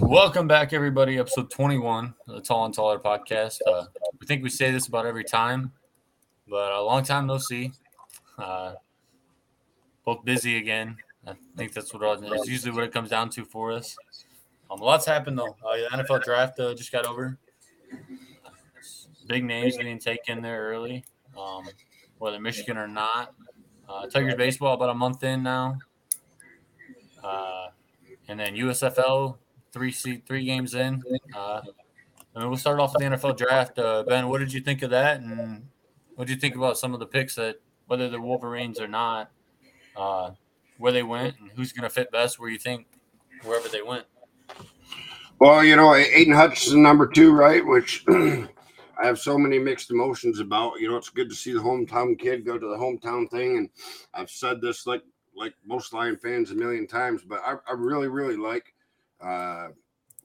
Welcome back, everybody. Episode 21 of the Tall and Taller podcast. Uh, we think we say this about every time, but a long time no see. Uh, both busy again. I think that's what it's usually what it comes down to for us. Um, lots happened though. Uh, the NFL draft uh, just got over. Big names getting taken there early, um, whether Michigan or not. Uh, Tigers baseball about a month in now, uh, and then USFL three three games in. Uh, I mean, we'll start off with the NFL draft. Uh, ben, what did you think of that, and what did you think about some of the picks that, whether they're Wolverines or not, uh, where they went, and who's going to fit best where you think wherever they went? Well, you know, Aidan Hutchinson, number two, right? Which I have so many mixed emotions about. You know, it's good to see the hometown kid go to the hometown thing, and I've said this like like most Lion fans a million times, but I, I really, really like uh,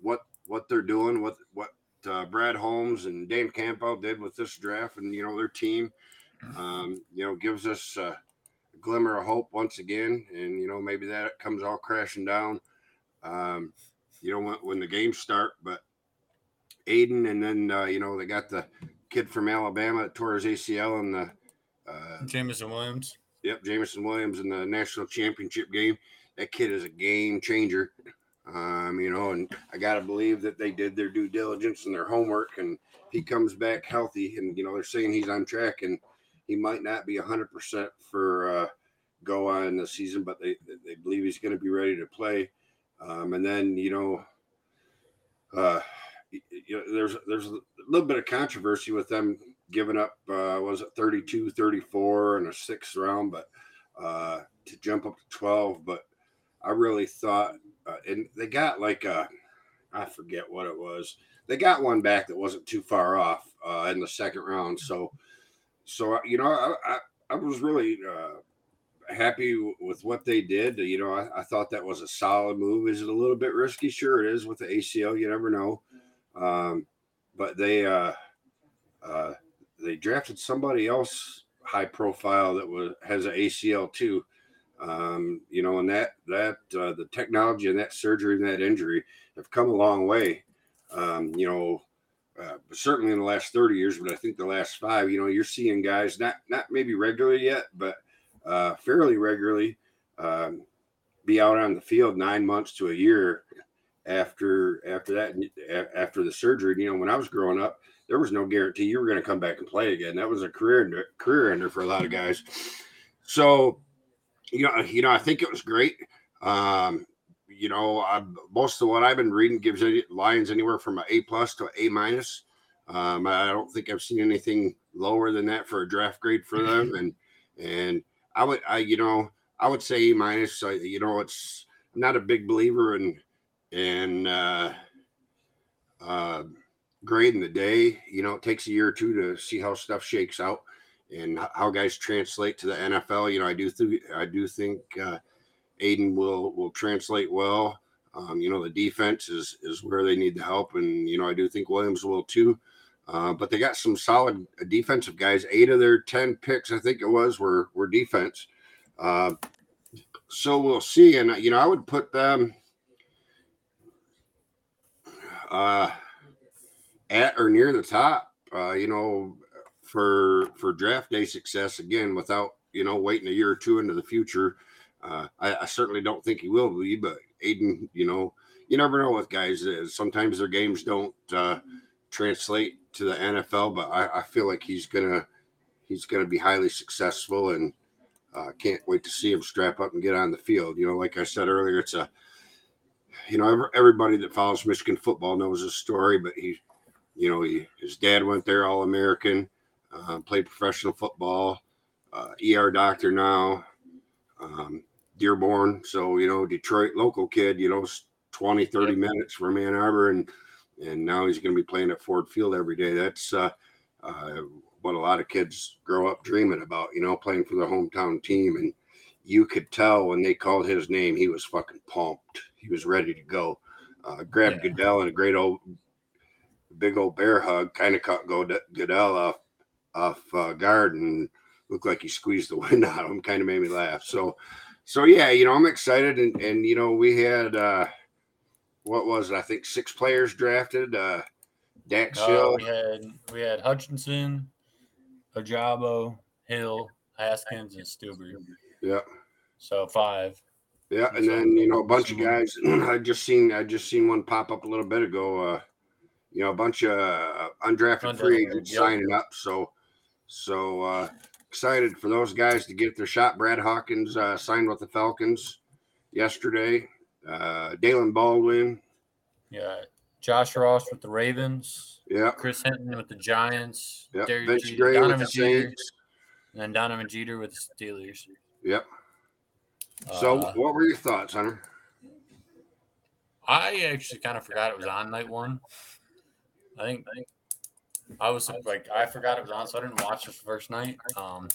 what what they're doing, what what uh, Brad Holmes and Dan Campbell did with this draft, and you know their team, um, you know, gives us a glimmer of hope once again, and you know maybe that comes all crashing down, um, you know when, when the games start. But Aidan, and then uh, you know they got the kid from Alabama that tore his ACL in the uh, Jameson Williams. Yep, Jameson Williams in the national championship game. That kid is a game changer. Um, you know, and I got to believe that they did their due diligence and their homework. And he comes back healthy, and you know they're saying he's on track, and he might not be hundred percent for uh, go on the season, but they they believe he's going to be ready to play. Um, and then you know, uh, you know, there's there's a little bit of controversy with them giving up uh, was it 32, 34 in a sixth round, but uh, to jump up to 12. But I really thought uh, and they got like a, I forget what it was. They got one back that wasn't too far off uh, in the second round. So, so uh, you know, I I, I was really uh, happy with what they did. You know, I, I, thought that was a solid move. Is it a little bit risky? Sure, it is with the ACL. You never know. Um, but they uh, uh, they drafted somebody else high profile that was has an ACL too. Um, you know, and that that uh, the technology and that surgery and that injury have come a long way. Um, you know, uh, certainly in the last 30 years, but I think the last five, you know, you're seeing guys not not maybe regularly yet, but uh, fairly regularly um, be out on the field nine months to a year after after that after the surgery. You know, when I was growing up, there was no guarantee you were going to come back and play again. That was a career career ender for a lot of guys. So you know, you know, I think it was great. Um, you know, I, most of what I've been reading gives Lions anywhere from an A plus to an A minus. Um, I don't think I've seen anything lower than that for a draft grade for them. And and I would, I you know, I would say A minus. You know, it's I'm not a big believer in in uh, uh, grading the day. You know, it takes a year or two to see how stuff shakes out and how guys translate to the NFL. You know, I do think I do think uh, Aidan will will translate well. Um, you know, the defense is is where they need the help, and you know, I do think Williams will too. Uh, but they got some solid defensive guys. Eight of their ten picks, I think it was, were were defense. Uh, so we'll see. And you know, I would put them uh, at or near the top. Uh, you know, for for draft day success again without you know waiting a year or two into the future. Uh, I, I, certainly don't think he will be, but Aidan, you know, you never know with guys. Uh, sometimes their games don't uh, translate to the NFL, but I, I, feel like he's gonna he's gonna be highly successful, and uh, can't wait to see him strap up and get on the field. You know, like I said earlier, it's a you know everybody that follows Michigan football knows his story, but he, you know, he, his dad went there, All American uh, played professional football, uh, ER doctor now, um, Dearborn. So, you know, Detroit local kid, you know, 20, 30 minutes from Ann Arbor. And, and now he's going to be playing at Ford Field every day. That's uh, uh, what a lot of kids grow up dreaming about, you know, playing for their hometown team. And you could tell when they called his name, he was fucking pumped. He was ready to go. Uh, grabbed yeah. Goodell and a great old, big old bear hug, kind of caught Goodell off off uh, guard and looked like he squeezed the wind out of him. Kind of made me laugh. So, so yeah, you know, I'm excited, and and you know, we had uh, what was it? I think six players drafted. Uh, Dax Uh, Hill. we had we had Hutchinson, Ojabo, Hill, Haskins, and Stueber. Yeah. So five. Yeah, and then you know a bunch of guys. I just seen I just seen one pop up a little bit ago. Uh, you know, a bunch of uh, undrafted free agents yep. signing up. So, so uh, excited for those guys to get their shot. Brad Hawkins uh, signed with the Falcons yesterday. Uh, Daylen Baldwin. Yeah. Josh Ross with the Ravens, Yeah, Chris Hinton with the Giants, yeah. Vince Jeter- Gray with Donovan the Jeter, Saints. and then Donovan Jeter with the Steelers. Yep. So, Uh, what were your thoughts, Hunter? I actually kind of forgot it was on night one. I think, I think I was like I forgot it was on, so I didn't watch the first night. Um,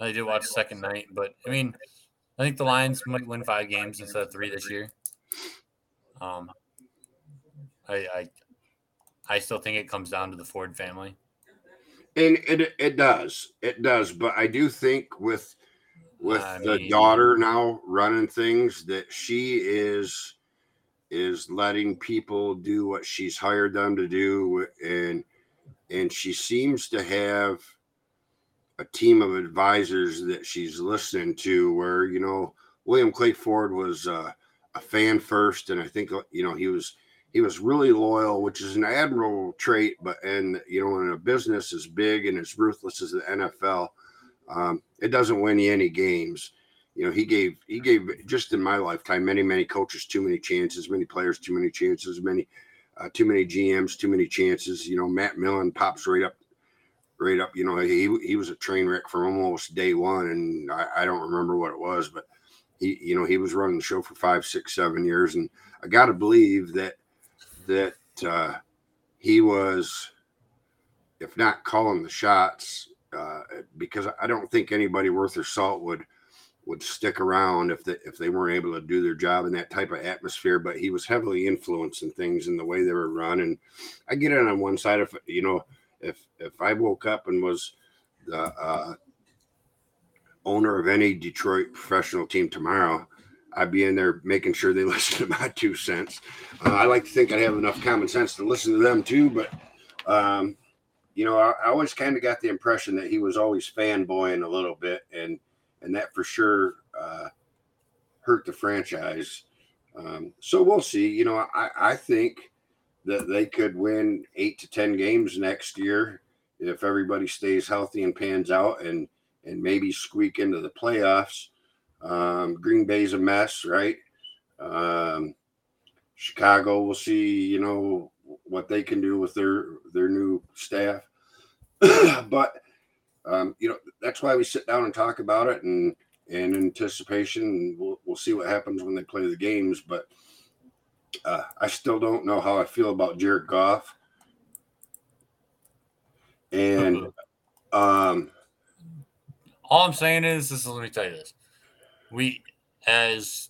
I did watch the second night, but I mean, I think the Lions might win five games instead of three this year. Um, I I, I still think it comes down to the Ford family. And it it does, it does. But I do think with with I the mean- daughter now running things that she is is letting people do what she's hired them to do and and she seems to have a team of advisors that she's listening to where you know william clay ford was uh, a fan first and i think uh, you know he was he was really loyal which is an admirable trait but and you know in a business as big and as ruthless as the nfl um, it doesn't win you any games. You know he gave he gave just in my lifetime many many coaches too many chances many players too many chances many uh, too many gms too many chances. You know matt millen pops right up right up you know he he was a train wreck from almost day one and i, I don't remember what it was but he you know he was running the show for five six seven years and i gotta believe that that uh he was if not calling the shots uh because i don't think anybody worth their salt would would stick around if they if they weren't able to do their job in that type of atmosphere. But he was heavily influencing things in the way they were run. And I get it on one side. If you know, if if I woke up and was the uh, owner of any Detroit professional team tomorrow, I'd be in there making sure they listen to my two cents. Uh, I like to think I have enough common sense to listen to them too, but. Um, you know, I, I always kind of got the impression that he was always fanboying a little bit, and and that for sure uh, hurt the franchise. Um, so we'll see. You know, I, I think that they could win eight to ten games next year if everybody stays healthy and pans out, and and maybe squeak into the playoffs. Um, Green Bay's a mess, right? Um, Chicago, we'll see. You know what they can do with their their new staff, but um, you know that's why we sit down and talk about it and in anticipation we'll, we'll see what happens when they play the games but uh, i still don't know how i feel about jared goff and um All I'm saying is, this is let me tell you this: we, as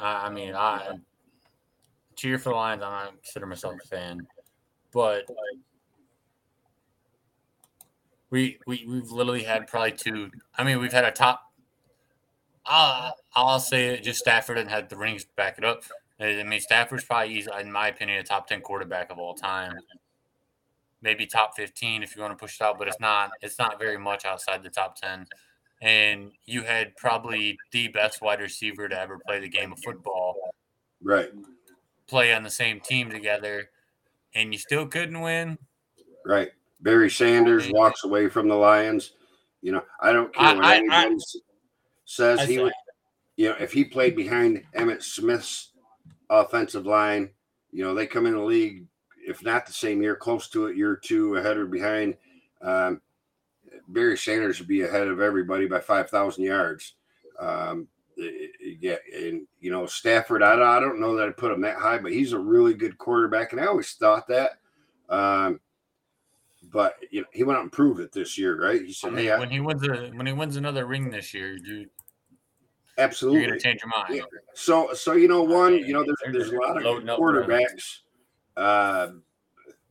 I mean, I cheer for the Lions. I don't consider myself a fan, but we we we've literally had probably two. I mean, we've had a top. Uh, I'll say it. Just Stafford and had the rings to back it up. I mean, Stafford's probably, easy- in my opinion, a top ten quarterback of all time. Maybe top fifteen if you want to push it out, but it's not. It's not very much outside the top ten. And you had probably the best wide receiver to ever play the game of football right play on the same team together, and you still couldn't win. right barry sanders walks away from the lions. You know i don't care what I- I- says. I he would you know if he played behind emmitt smith's offensive line you know they come in the league if not the same year close to it year two ahead or behind um, barry sanders would be ahead of everybody by 5000 yards. Um, yeah and you know stafford I, I don't know that i put him that high but he's a really good quarterback and i always thought that. Um, but you know he went out and proved it this year right he I said mean, hey I, when he wins a when he wins another ring this year, you absolutely you're gonna change your mind. Yeah. So, so you know, one, mean, you know, there's there's a lot of quarterbacks uh,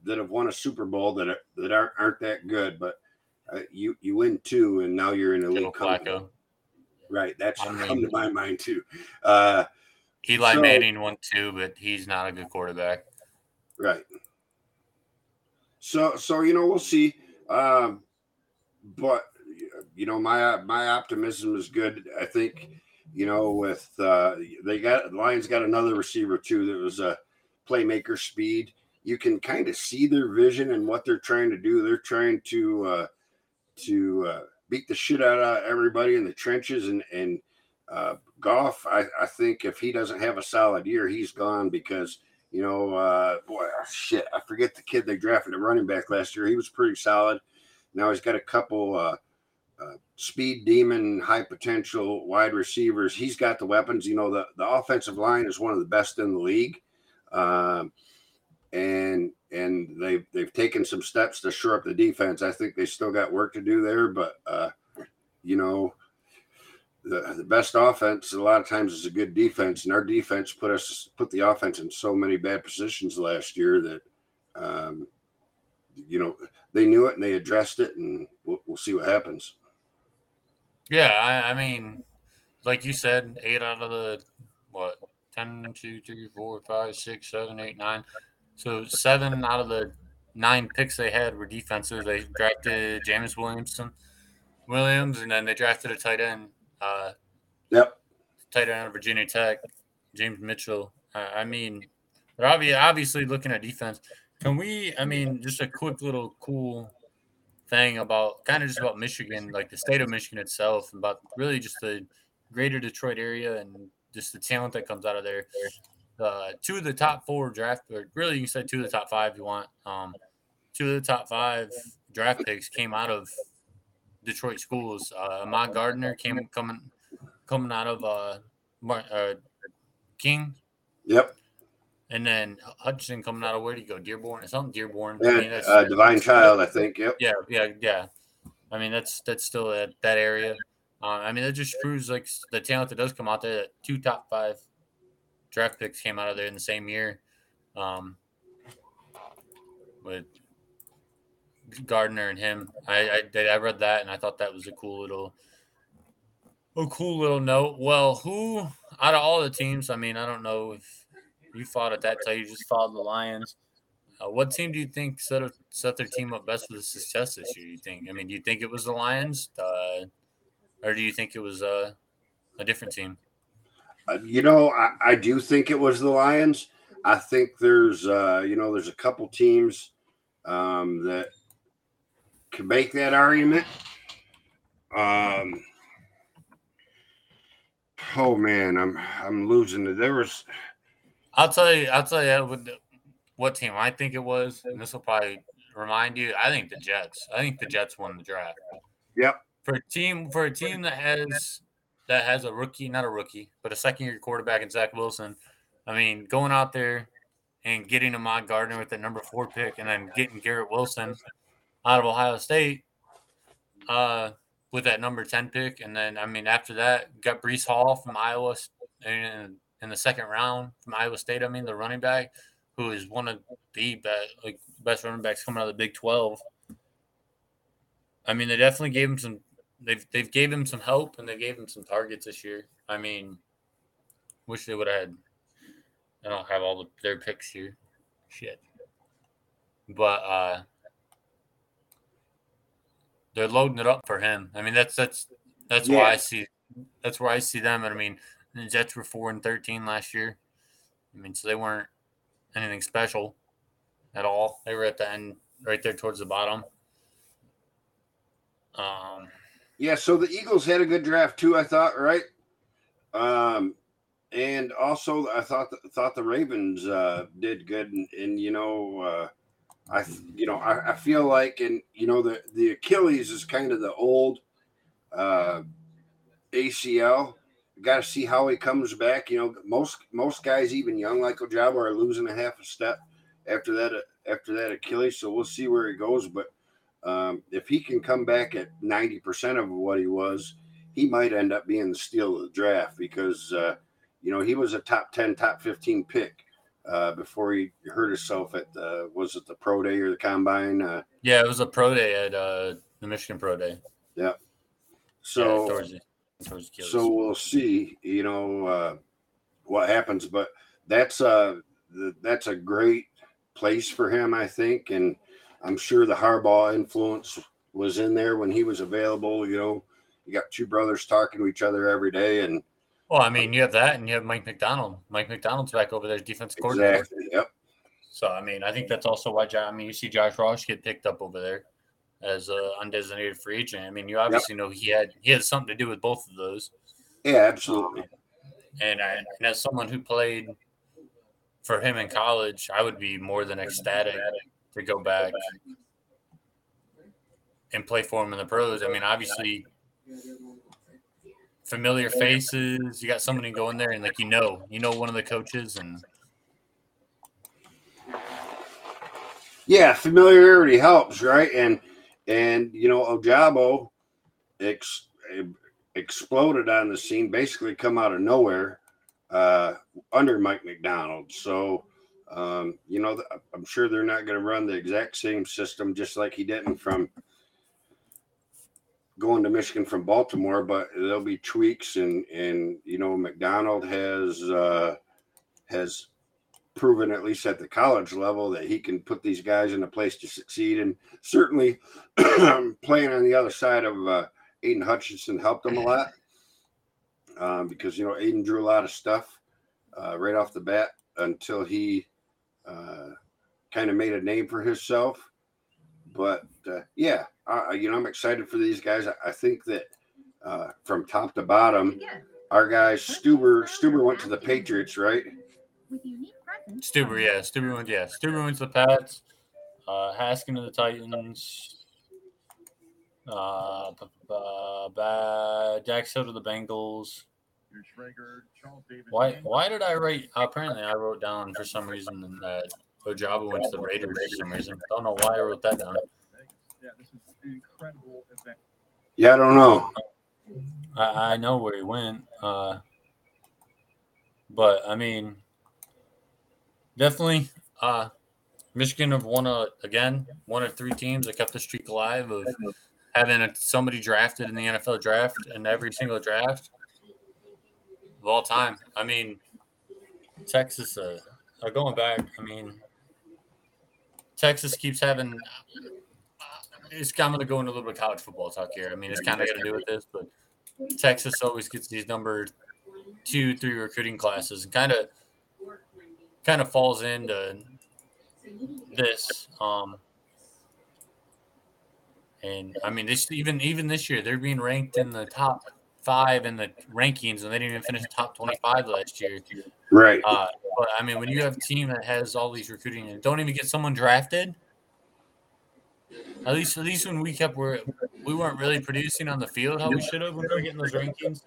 that have won a Super Bowl that are, that aren't aren't that good, but uh, you you win two, and now you're in a company. Flacco. Right, that's I come to my mind too. Uh, Eli So- Manning won two, but he's not a good quarterback. Right. So so you know we'll see. Um, but you know my my optimism is good. I think you know with uh, they got Lions got another receiver too that was a playmaker speed. You can kind of see their vision and what they're trying to do. They're trying to uh, to uh, beat the shit out of everybody in the trenches and and uh, Goff. I, I think if he doesn't have a solid year, he's gone because you know, uh, boy, ah, shit, I forget the kid they drafted a running back last year. He was pretty solid. Now he's got a couple uh, uh, speed demon, high potential wide receivers. He's got the weapons. You know, the, the offensive line is one of the best in the league. Um, and and they've they've taken some steps to shore up the defense. I think they still got work to do there, but uh, you know, the, the best offense a lot of times is a good defense, and our defense put us put the offense in so many bad positions last year that um, you know they knew it and they addressed it, and we'll, we'll see what happens. Yeah, I, I mean, like you said, eight out of the what 10, 2, 3, 4, 5, 6, 7, 8, 9. So seven out of the nine picks they had were defensive. They drafted James Williamson, Williams, and then they drafted a tight end, uh, Yep. tight end out of Virginia Tech, James Mitchell. Uh, I mean, they're obvi- obviously looking at defense. Can we? I mean, just a quick little cool thing about kind of just about Michigan, like the state of Michigan itself, and about really just the greater Detroit area and just the talent that comes out of there. Uh, two of the top four draft, or really you can say two of the top five if you want. Um, two of the top five draft picks came out of Detroit schools. Uh, Ahmad Gardner came coming coming out of uh, Mar- uh, King, Yep. and then Hutchinson coming out of where do you go? Dearborn, something Dearborn. Yeah, that's- uh, Divine that's- Child, I think. Yep. Yeah, yeah, yeah. I mean, that's that's still that that area. Uh, I mean, that just proves like the talent that does come out there. That two top five draft picks came out of there in the same year, um, with Gardner and him. I, I did I read that and I thought that was a cool little, a cool little note. Well, who out of all the teams? I mean, I don't know if you fought at that time. You just followed the Lions. Uh, what team do you think set up, set their team up best for the success this year? You think? I mean, do you think it was the Lions, uh, or do you think it was uh, a different team? Uh, you know, I, I do think it was the Lions. I think there's, uh, you know, there's a couple teams um, that can make that argument. Um, oh man, I'm I'm losing it. There was I'll tell you. I'll tell you what, what team I think it was, and this will probably remind you. I think the Jets. I think the Jets won the draft. Yep. For a team, for a team that has that has a rookie, not a rookie, but a second year quarterback in Zach Wilson. I mean, going out there and getting Ahmad Gardner with the number four pick, and then getting Garrett Wilson out of Ohio State uh, with that number ten pick, and then I mean after that got Breece Hall from Iowa and in the second round from Iowa State. I mean, the running back who is one of the best, like best running backs coming out of the Big Twelve. I mean, they definitely gave him some. They've they've gave him some help and they gave him some targets this year. I mean, wish they would have had. I don't have all the, their picks here. Shit. But uh they're loading it up for him. I mean, that's that's that's why I see that's where I see them. And I mean, the Jets were four and thirteen last year. I mean, so they weren't anything special at all. They were at the end, right there towards the bottom. Um, Yeah, so the Eagles had a good draft too. I thought, right? Um, and also I thought thought the Ravens uh, did good, and, and you know, uh, I you know I, I feel like, and you know, the the Achilles is kind of the old uh, ACL. Got to see how he comes back. You know, most most guys, even young like Ojabo, are losing a half a step after that after that Achilles. So we'll see where he goes, but um, if he can come back at 90% of what he was, he might end up being the steal of the draft because, uh, you know, he was a top 10, top 15 pick uh, before he hurt himself at the, was it the pro day or the combine? Uh, yeah, it was a pro day at uh, the Michigan Pro Day. so, yeah, towards the, towards the so we'll see, you know, uh, what happens, but that's uh that's a great place for him, I think, and I'm sure the Harbaugh influence was in there when he was available. You know, you got two brothers talking to each other every day, and well, I mean, you have that, and you have Mike Macdonald. Mike Macdonald's back over there, defense coordinator. Exactly. Yep. So I mean, I think that's also why. I mean, you see Josh Ross get picked up over there as a undesignated free agent. I mean, you obviously yep. know he had he had something to do with both of those. Yeah, absolutely. And, I, and as someone who played for him in college, I would be more than ecstatic to go back and play for him in the pros. I mean, obviously, familiar faces. You got somebody go in there and like you know, you know one of the coaches and. Yeah, familiarity helps, right? And and you know, Ojabo ex, exploded on the scene, basically come out of nowhere uh, under Mike Macdonald. So, um, you know, I'm sure they're not going to run the exact same system, just like he didn't from going to Michigan from Baltimore, but there'll be tweaks and and you know Macdonald has uh, has proven at least at the college level that he can put these guys in a place to succeed, and certainly playing on the other side of uh, Aidan Hutchinson helped him a lot um, because you know Aidan drew a lot of stuff uh, right off the bat until he uh, kind of made a name for himself. But uh, yeah, uh, you know, I'm excited for these guys. I, I think that uh, from top to bottom, our guys Stuber Stueber went to the Patriots, right? Stueber, yeah, Stueber went, yeah, Stueber went to the Pats. Uh, Haskin to the Titans. Uh, uh, Dax Hill to the Bengals. Why? Why did I write? Apparently, I wrote down for some reason that Ojabo went to the Raiders for some reason. I don't know why I wrote that down. Yeah, an incredible event. Yeah, I don't know. I, I know where he went, uh, but I mean, definitely, uh, Michigan have won a again one of three teams that kept the streak alive of having a, somebody drafted in the NFL draft and every single draft of all time. I mean, Texas, uh, going back, I mean, Texas keeps having it's kind of going to go into a little bit of college football talk here. I mean, it's kind of got to do with this, but Texas always gets these number two, three recruiting classes, and kind of kind of falls into this. Um, and I mean, this even even this year they're being ranked in the top five in the rankings, and they didn't even finish top twenty-five last year. Right. Uh, but I mean, when you have a team that has all these recruiting and don't even get someone drafted, at least, at least when we kept where we weren't really producing on the field how we should have when we were getting those rankings.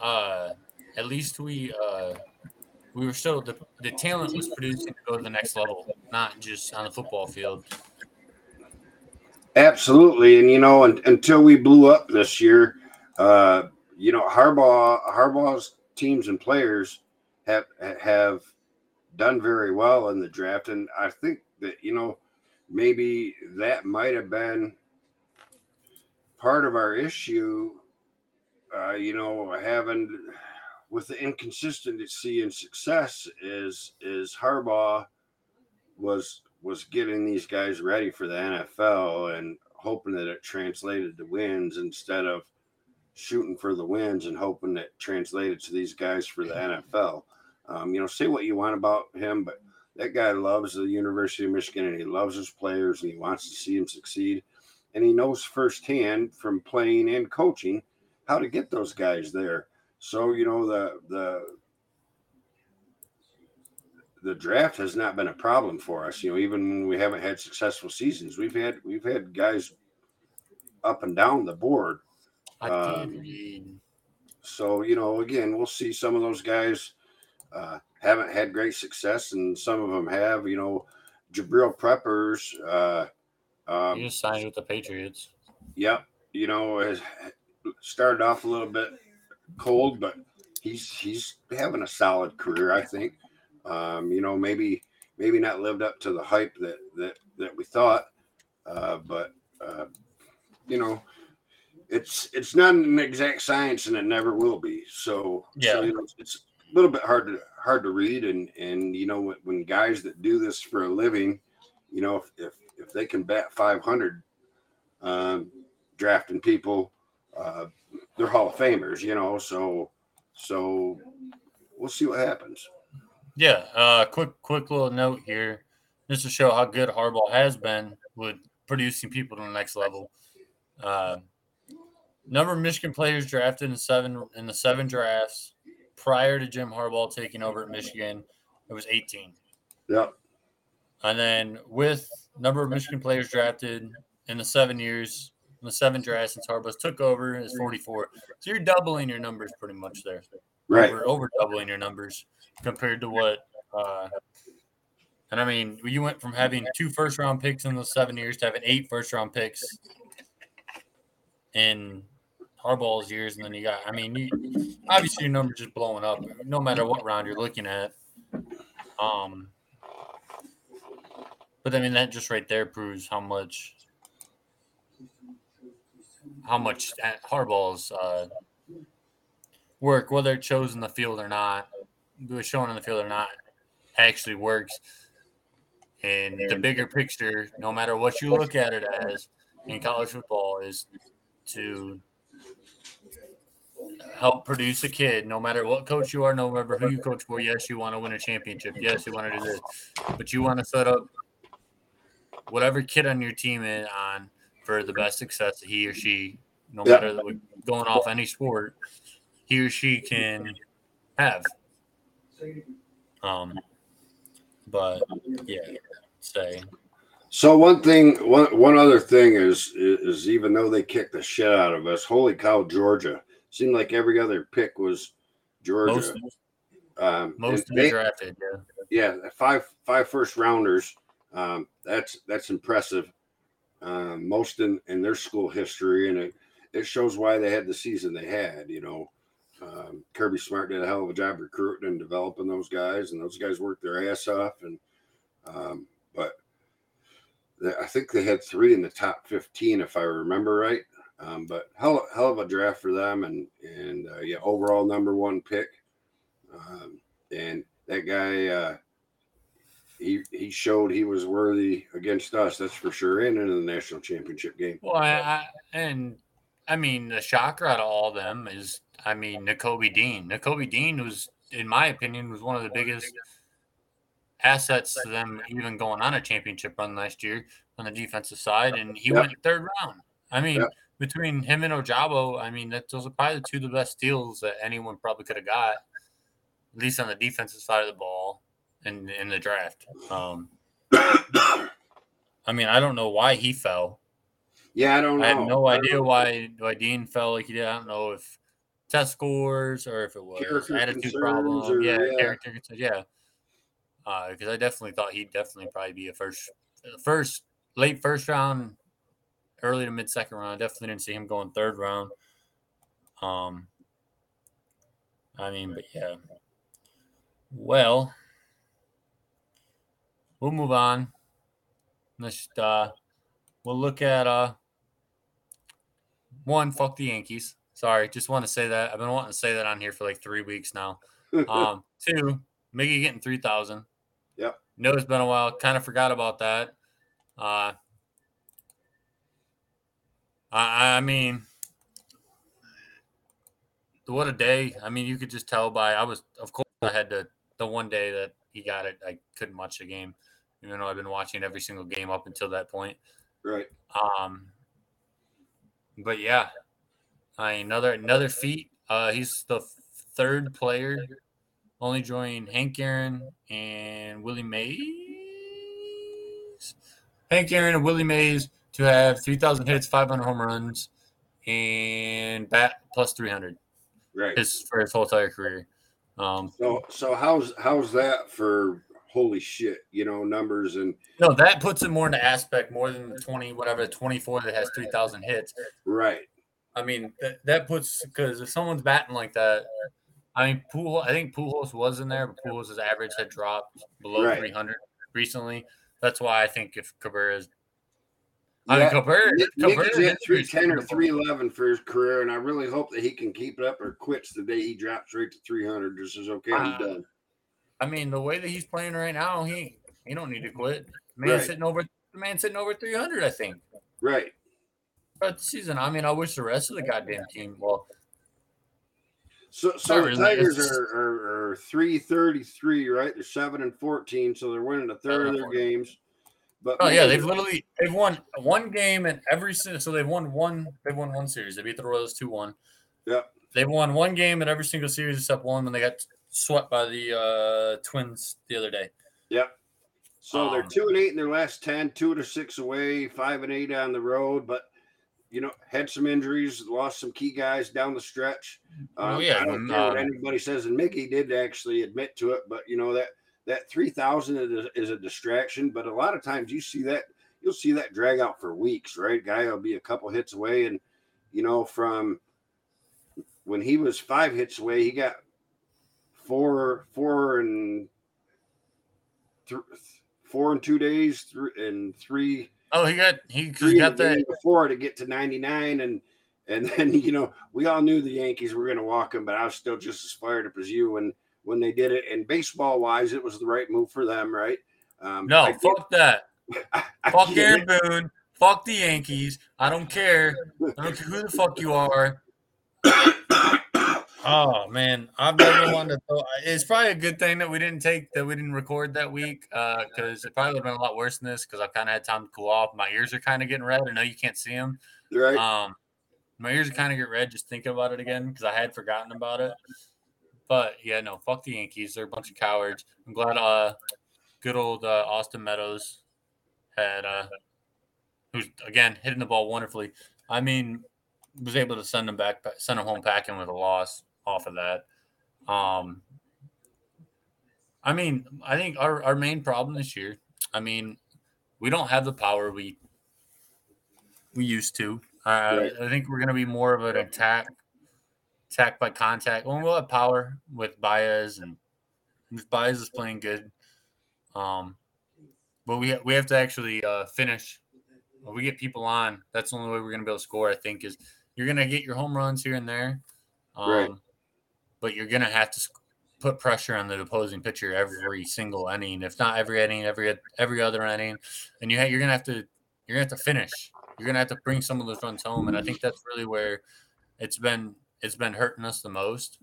Uh, at least we uh, we were still the, the talent was producing to go to the next level, not just on the football field. Absolutely, and you know, un, until we blew up this year, uh, you know, Harbaugh Harbaugh's teams and players have have done very well in the draft, and I think that you know maybe that might have been part of our issue uh, you know having with the inconsistency in success is is Harbaugh was was getting these guys ready for the NFL and hoping that it translated to wins instead of shooting for the wins and hoping that translated to these guys for the NFL. Um, you know, say what you want about him, but that guy loves the University of Michigan and he loves his players and he wants to see them succeed. And he knows firsthand from playing and coaching how to get those guys there. So, you know, the the the draft has not been a problem for us. You know, even when we haven't had successful seasons, we've had we've had guys up and down the board. Um, so, you know, again, we'll see some of those guys uh, haven't had great success, and some of them have. You know, Jabrill Peppers. Uh, um, he just signed with the Patriots. Yep. You know, has started off a little bit cold, but he's he's having a solid career, I think. Um, you know, maybe maybe not lived up to the hype that that that we thought, uh, but uh, you know, it's it's not an exact science and it never will be. So Yeah. so, you know, it's, little bit hard to hard to read and and you know when, guys that do this for a living, you know if if, if they can bat 500, um, drafting people, uh, they're Hall of Famers. You know, so so we'll see what happens. Yeah. Uh, quick, quick little note here, just to show how good Harbaugh has been with producing people to the next level. Uh, number of Michigan players drafted in seven in the seven drafts prior to Jim Harbaugh taking over at Michigan, it was 18. Yep. And then with number of Michigan players drafted in the seven years, in the seven drafts since Harbaugh took over is 44. So you're doubling your numbers pretty much there. Right. Over, over doubling your numbers compared to what uh and I mean you went from having two first round picks in the seven years to having eight first round picks in Harbaugh's years, and then you got I mean you obviously your numbers just blowing up no matter what round you're looking at. Um but I mean that just right there proves how much how much Harbaugh's uh, work, whether it shows in the field or not, was shown in the field or not, actually works. And the bigger picture, no matter what you look at it as in college football, is to help produce a kid, no matter what coach you are, no matter who you coach for. Yes, you want to win a championship. Yes, you want to do this, but you want to set up whatever kid on your team is on for the best success that he or she, no Yeah. matter going off any sport, he or she can have. Um, but yeah, say So one thing, one one other thing is, is is even though they kicked the shit out of us, holy cow, Georgia seemed like every other pick was Georgia. most um, most of and the they- drafted. Yeah. yeah, five five first rounders. Um, that's that's impressive. Um, most in, in their school history, and it it shows why they had the season they had. You know, um, Kirby Smart did a hell of a job recruiting and developing those guys, and those guys worked their ass off. And um, but I think they had three in the top fifteen, if I remember right. Um, but hell, hell of a draft for them, and and uh, yeah, overall number one pick. Um, and that guy, uh, he he showed he was worthy against us. That's for sure, and in the national championship game. Well, I, I, and I mean, the shocker out of all of them is, I mean, Nakobe Dean. Nakobe Dean was, in my opinion, was one of the biggest assets to them even going on a championship run last year on the defensive side, and he Yep. went third round. I mean, Yep. Between him and Ojabo, I mean, that those are probably the two of the best deals that anyone probably could have got, at least on the defensive side of the ball in in the draft. Um, I mean, I don't know why he fell. Yeah, I don't know. I have no I idea why why Dean felt like he did. I don't know if test scores or if it was Character attitude concerns problem. or- yeah, yeah. character concerns. Yeah, because I definitely thought he'd definitely probably be a first, first late first round, early to mid second round. I definitely didn't see him going third round. Um, I mean, but yeah. Well, we'll move on. Let's uh, we'll look at uh one, fuck the Yankees. Sorry, just want to say that. I've been wanting to say that on here for like three weeks now. Um, two, Miggy getting three thousand. Yep. Know it's been a while. Kind of forgot about that. Uh, I, I mean, what a day! I mean, you could just tell by I was, of course, I had to the one day that he got it. I couldn't watch the game, even though I've been watching every single game up until that point. right. Um, but yeah, I another another feat. Uh, he's the third player, only joining Hank Aaron and Willie Mays. Hank Aaron and Willie Mays to have three thousand hits, five hundred home runs, and bat plus three hundred. Right. His for his whole entire career. Um, So so how's how's that for holy shit, you know, numbers and no, that puts it more into aspect more than the twenty whatever twenty four that has three thousand hits. right. I mean, that, that puts because if someone's batting like that, I mean, Pool. I think Pujols was in there, but Pujols' average had dropped below Right. 300 recently. That's why I think if Cabrera's, I mean, Cabrera, Nick Cabrera is at hit three ten or three eleven for his career, and I really hope that he can keep it up or quits the day he drops right to three hundred. Just says, okay, I'm Uh, done. I mean, the way that he's playing right now, he he don't need to quit. Man Right. sitting over the man sitting over 300, I think. Right. But season, I mean, I wish the rest of the goddamn team. Well, So, so the man, Tigers are, are, are three thirty three, right? They're seven and fourteen, so they're winning a third of their 14. games. But oh yeah, they've literally they've won one game in every so they've won one they've won one series. They beat the Royals two one. Yep. They've won one game in every single series except one when they got swept by the uh, Twins the other day. Yep. So they're Um, two and eight in their last 10, two to six away, five and eight on the road, but you know, had some injuries, lost some key guys down the stretch. Oh, Um, yeah, I don't care what um, anybody says, and Miggy did actually admit to it, but you know that that three thousand is, is a distraction. But a lot of times you see that you'll see that drag out for weeks, right? Guy will be a couple hits away, and you know from when he was five hits away, he got four, four and th- four and two days, three and three Oh, he got he he got the that before to get to 99 and and then you know we all knew the yankees were going to walk him but i was still just as fired up as you when when they did it and baseball wise it was the right move for them right um no I get- fuck that. I, I Fuck get Aaron. Boone. Fuck the Yankees. I don't care. I don't care who the fuck you are. Oh man, I've never wanted to. Throw, it's probably a good thing that we didn't take that we didn't record that week because it probably would have been a lot worse than this because I've kind of had time to cool off. My ears are kind of getting red. I know you can't see them. right Um, my ears are kind of get red just thinking about it again because I had forgotten about it. But yeah, no, fuck the Yankees. They're a bunch of cowards. I'm glad uh, good old uh, Austin Meadows had uh, who's again hitting the ball wonderfully. I mean, was able to send them back, send them home packing with a loss off of that. Um, I mean, I think our, our main problem this year. I mean, we don't have the power we we used to. Uh, Right. I think we're going to be more of an attack, attack by contact. Well, we'll have power with Baez, and if Baez is playing good, um, but we we have to actually uh, finish. When we get people on, that's the only way we're going to be able to score. I think is you're going to get your home runs here and there, um, Right. but you're going to have to sc- put pressure on the opposing pitcher every single inning, if not every inning, every every other inning, and you ha- you're going to have to you're going to have to finish. You're going to have to bring some of those runs home, and I think that's really where it's been it's been hurting us the most.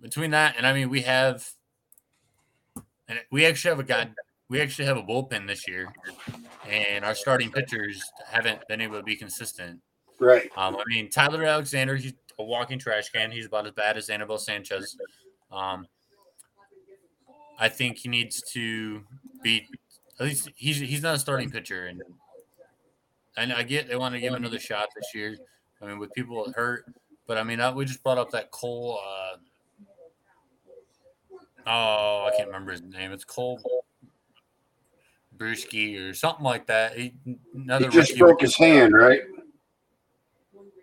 Between that and I mean, we have and we actually have a guy. We actually have a bullpen this year, and our starting pitchers haven't been able to be consistent. right Um, I mean, Tyler Alexander, he's a walking trash can. He's about as bad as Anibal Sanchez. Um, I think he needs to be at least he's he's not a starting pitcher, and and I get they want to give him another shot this year. I mean, with people hurt, but I mean, I, we just brought up that Cole. Uh, oh, I can't remember his name. It's Cole Brewski or something like that. He, he just broke his hand right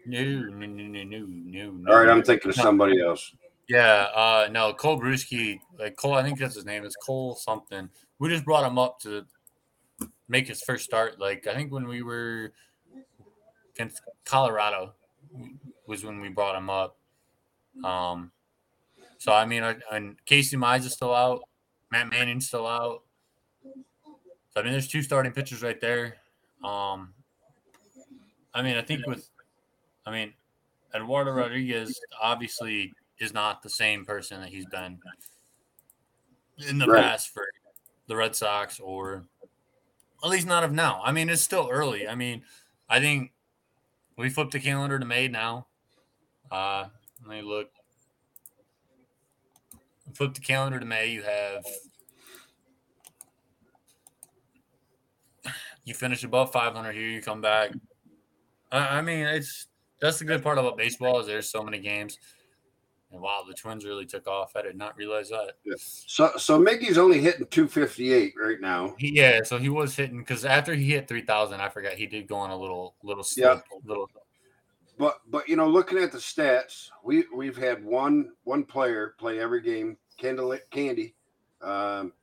No, no, no, no, no, no, no. all right i'm thinking of somebody else Yeah, uh, no, Cole Brewski, like Cole, I think that's his name. It's Cole something. We just brought him up to make his first start. Like I think when we were against Colorado was when we brought him up. Um, so I mean, I- and Casey Mize is still out. Matt Manning's still out. So I mean, there's two starting pitchers right there. Um, I mean, I think with, I mean, Eduardo Rodriguez obviously is not the same person that he's been in the Right. past for the Red Sox or at least not of now. I mean, it's still early. I mean, I think we flipped the calendar to May now. Uh, let me look. Flip the calendar to May. You have you finish above 500 here. You come back. I, I mean, it's that's the good part about baseball is there's so many games. And wow, the Twins really took off. I did not realize that. so so miggy's only hitting 258 right now He, yeah, so he was hitting because after he hit 3,000, I forgot he did go on a little little Yeah. slip, little. But but you know, looking at the stats, we we've had one one player play every game. Kendall Candy, um,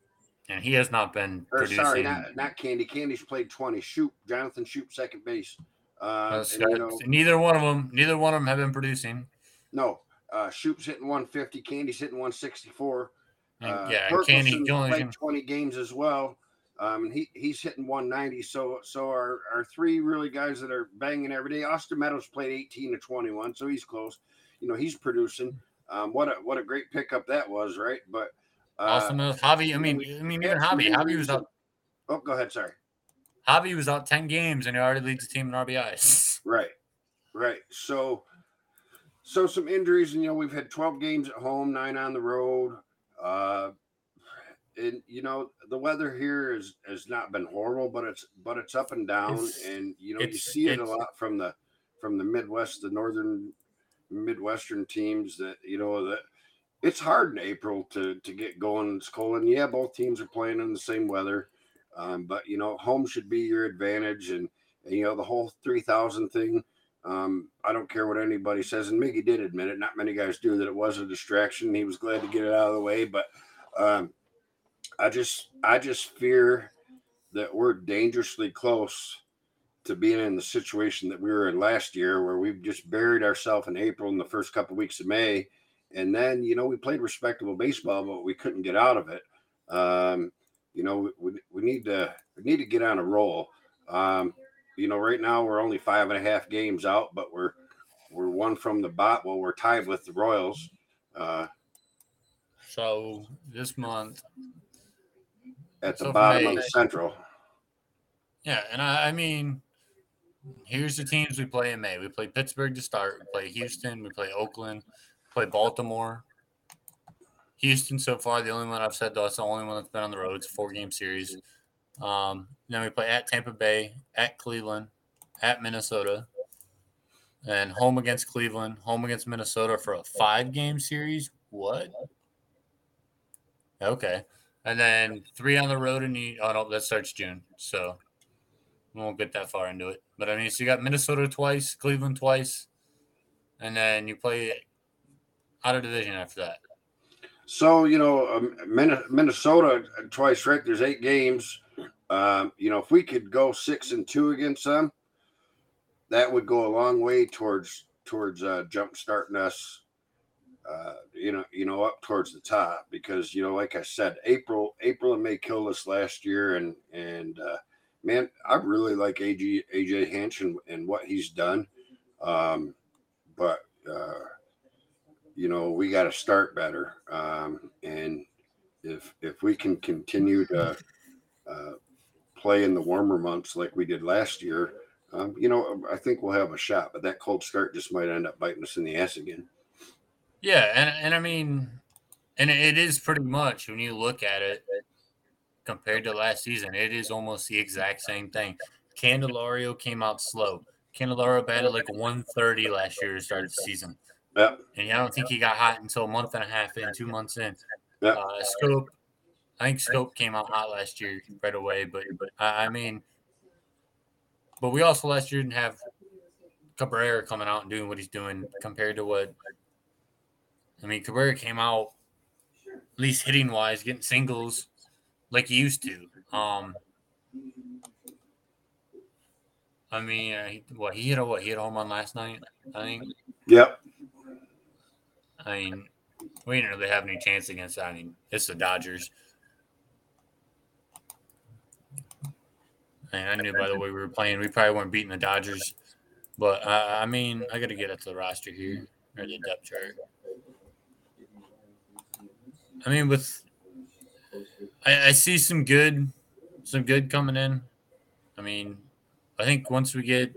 and he has not been Or producing. sorry, not not Candy. Candy's played twenty. Shoot, Jonathan Schoop, second base. Uh, That's- and, you know, neither one of them, neither one of them have been producing. no, uh, Schoop's hitting one fifty. Candy's hitting one sixty four. Uh, yeah, and Candy Torkelson's the only played 20 games as well. Um, and he, he's hitting 190. So so our, our three really guys that are banging every day. Austin Meadows played 18 to 21, so he's close. You know, he's producing. Um, what a what a great pickup that was, right? But uh, Austin Mills, Javi. I mean, I mean, even Javi. Javi was out. Oh, go ahead. Sorry. Javi was out ten games, and he already leads the team in RBIs. Right, right. So, so some injuries, and you know we've had twelve games at home, nine on the road. Uh, and you know the weather here is has not been horrible, but it's but it's up and down, It's- and you know you see it a lot from the from the Midwest, the northern Midwestern teams that you know that it's hard in April to to get going. It's cold, and yeah, both teams are playing in the same weather, um, but you know home should be your advantage, and, and you know the whole three thousand thing. Um, I don't care what anybody says, and Miggy did admit it. Not many guys do that it was a distraction. He was glad to get it out of the way, but um, I just I just fear that we're dangerously close to being in the situation that we were in last year, where we've just buried ourselves in April and the first couple weeks of May, and then you know we played respectable baseball, but we couldn't get out of it. Um, you know, we, we need to we need to get on a roll. Um, you know, right now we're only five and a half games out, but we're we're one from the bot. Well, we're tied with the Royals. Uh, So this month, at the So bottom of the Central. yeah, and I, I mean, here's the teams we play in May. We play Pittsburgh to start. We play Houston. We play Oakland. Play Baltimore. Houston so far, the only one I've said though, it's the only one that's been on the road. It's a four game series. Um, then we play at Tampa Bay, at Cleveland, at Minnesota, and home against Cleveland, home against Minnesota for a five game series. What? Okay. And then three on the road in the oh no, that starts June. So we won't get that far into it. But I mean, so you got Minnesota twice, Cleveland twice, and then you play out of division after that. So you know, um, Min- Minnesota twice, right? There's eight games. Um, you know, if we could go six and two against them, that would go a long way towards towards uh, jump starting us. Uh, you know, you know, up towards the top because you know, like I said, April, April and May killed us last year, and and uh, man, I really like AJ AJ Hinch and, and what he's done. Um, but uh, you know, we got to start better. Um, and if if we can continue to uh, play in the warmer months like we did last year, um, you know, I think we'll have a shot. But that cold start just might end up biting us in the ass again. Yeah, and and I mean, and it is pretty much when you look at it compared to last season, it is almost the exact same thing. Candelario came out slow. Candelario batted like 130 last year to start the season. Yeah. And I don't think he got hot until a month and a half in, two months in. Yeah. Uh, Schoop, I think Schoop came out hot last year right away, but but I I mean, but we also last year didn't have Cabrera coming out and doing what he's doing compared to what I mean. Cabrera came out at least hitting wise, getting singles like he used to. Um, I mean, uh, he, what he hit a what he hit a home run last night. I think. Yep. I mean, we didn't really have any chance against that. I mean, it's the Dodgers. And I knew by the way we were playing, we probably weren't beating the Dodgers. But uh, I mean, I got to get up to the roster here or the depth chart. I mean, with I, I see some good, some good coming in. I mean, I think once we get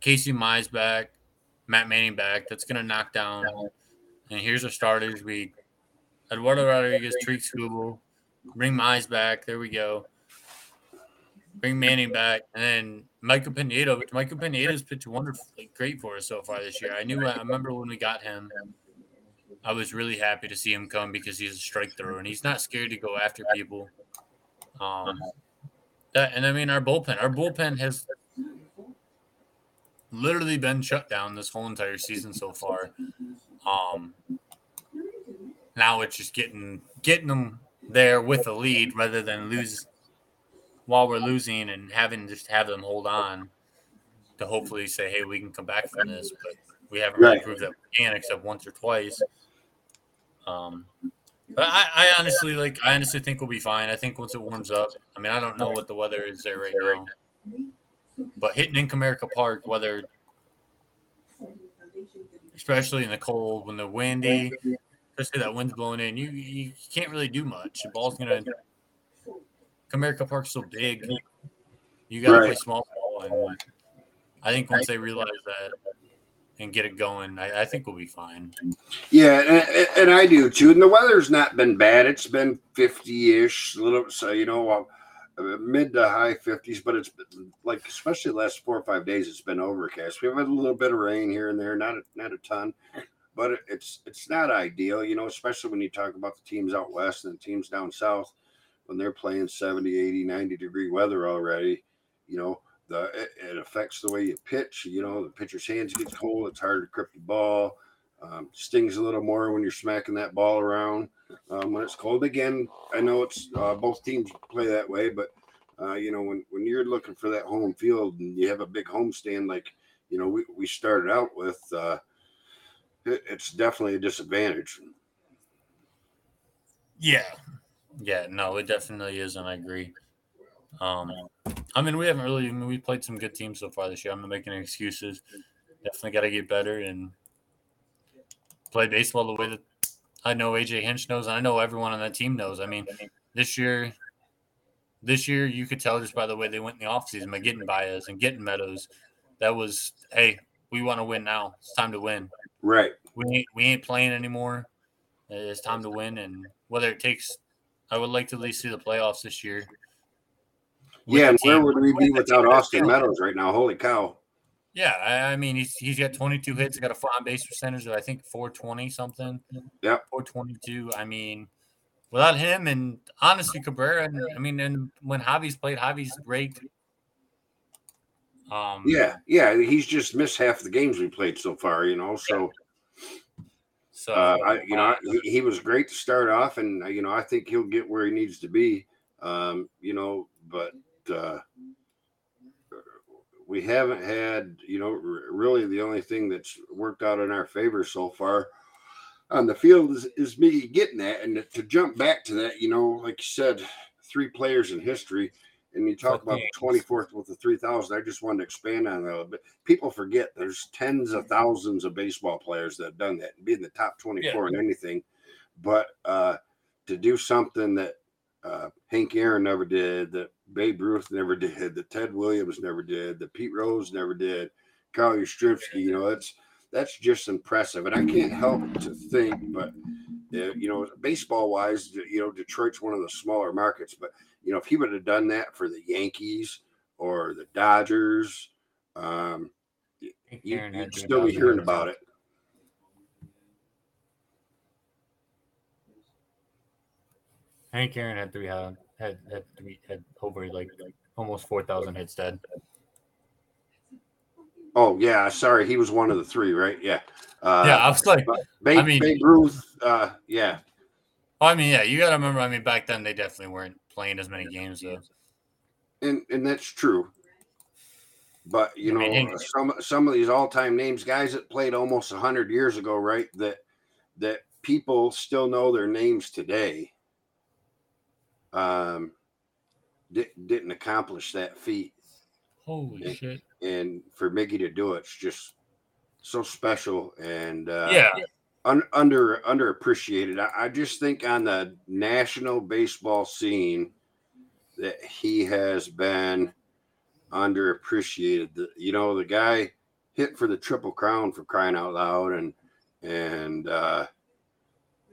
Casey Mize back, Matt Manning back, that's to knock down. And here's our starters. We Eduardo Rodriguez, Tarik Skubal, bring Mize back. There we go. Bring Manning back, and then Michael. Which Michael Pineda's pitched wonderfully great for us so far this year. I knew. I remember when we got him. I was really happy to see him come because he's a strike thrower and he's not scared to go after people. Um, that and I mean our bullpen. Our bullpen has literally been shut down this whole entire season so far. Um, now it's just getting getting them there with a lead rather than lose while we're losing and having just have them hold on to hopefully say, hey, we can come back from this. But we haven't really Right. proved that we can except once or twice. Um, but I, I honestly like. I honestly think we'll be fine. I think once it warms up. I mean, I don't know what the weather is there right now, but hitting in Comerica Park, whether especially in the cold when the windy, especially that wind's blowing in, you you can't really do much. The ball's gonna. Comerica Park's so big, you got to play small ball, and I think once they realize that and get it going, I, I think we'll be fine. Yeah, and, and I do too. And the weather's not been bad. It's been 50 ish, a little, so, you know, uh, mid to high 50s, but it's been, like, especially the last four or five days, it's been overcast. We've had a little bit of rain here and there, not a, not a ton, but it's it's not ideal, you know, especially when you talk about the teams out west and the teams down south when they're playing 70, 80, 90 degree weather already, you know, the it, it affects the way you pitch. You know, the pitcher's hands get cold. It's hard to grip the ball. Um, stings a little more when you're smacking that ball around um, when it's cold. Again, I know it's uh, both teams play that way, but uh, you know when when you're looking for that home field and you have a big home stand like you know we, we started out with, uh, it, it's definitely a disadvantage. Yeah. Yeah, no, it definitely is, and I agree. Um, I mean, we haven't really. I mean, we played some good teams so far this year. I'm not making any excuses. Definitely got to get better and play baseball the way that I know AJ Hinch knows, and I know everyone on that team knows. I mean, this year, this year you could tell just by the way they went in the offseason by getting Baez and getting Meadows. That was, hey, we want to win now. It's time to win Right. we ain't we ain't playing anymore. It's time to win, and whether it takes, I would like to at least see the playoffs this year. Yeah, and where would we be without Austin. Meadows right now? Holy cow! Yeah, I, I mean he's he's got 22 hits, he got a on base percentage of I think 420 something. Yeah, 422. I mean, without him and honestly Cabrera, and I mean, and when Javi's played, Javi's great. Um, Yeah, yeah, he's just missed half the games we played so far. You know, so. So uh, I, you know, he, he was great to start off, and uh, you know, I think he'll get where he needs to be. Um, you know, but uh, we haven't had, you know, really the only thing that's worked out in our favor so far on the field is, is me getting that, and to jump back to that, you know, like you said, three players in history. And you talk about the twenty fourth with the three thousand. I just wanted to expand on that a little bit. People forget there's tens of thousands of baseball players that have done that, and be in the top twenty four in anything. But uh, to do something that uh, Hank Aaron never did, that Babe Ruth never did, that Ted Williams never did, that Pete Rose never did, Carl Yastrzemski, you know, that's that's just impressive. And I can't help to think, but uh, you know, baseball wise, you know, Detroit's one of the smaller markets, but you know, if he would have done that for the Yankees or the Dodgers, um, you, you'd still be hearing about it. Hank Aaron had three had had had three had over like like almost four thousand hits dead. Oh yeah, sorry, he was one of the three, right? Yeah. Uh, yeah, I was like, Babe, I mean- Babe Ruth. Uh, yeah, I mean, yeah, you got to remember. I mean, back then they definitely weren't playing as many games. Though. and and that's true. But you I know, mean, some some of these all time names, guys that played almost hundred years ago, right? That that people still know their names today. Um, di- didn't accomplish that feat, Holy Yeah. shit! and for Miggy to do it's just so special and uh, yeah, un, under underappreciated. I, I just think on the national baseball scene that he has been underappreciated. The, you know, the guy hit for the triple crown for crying out loud, and and uh,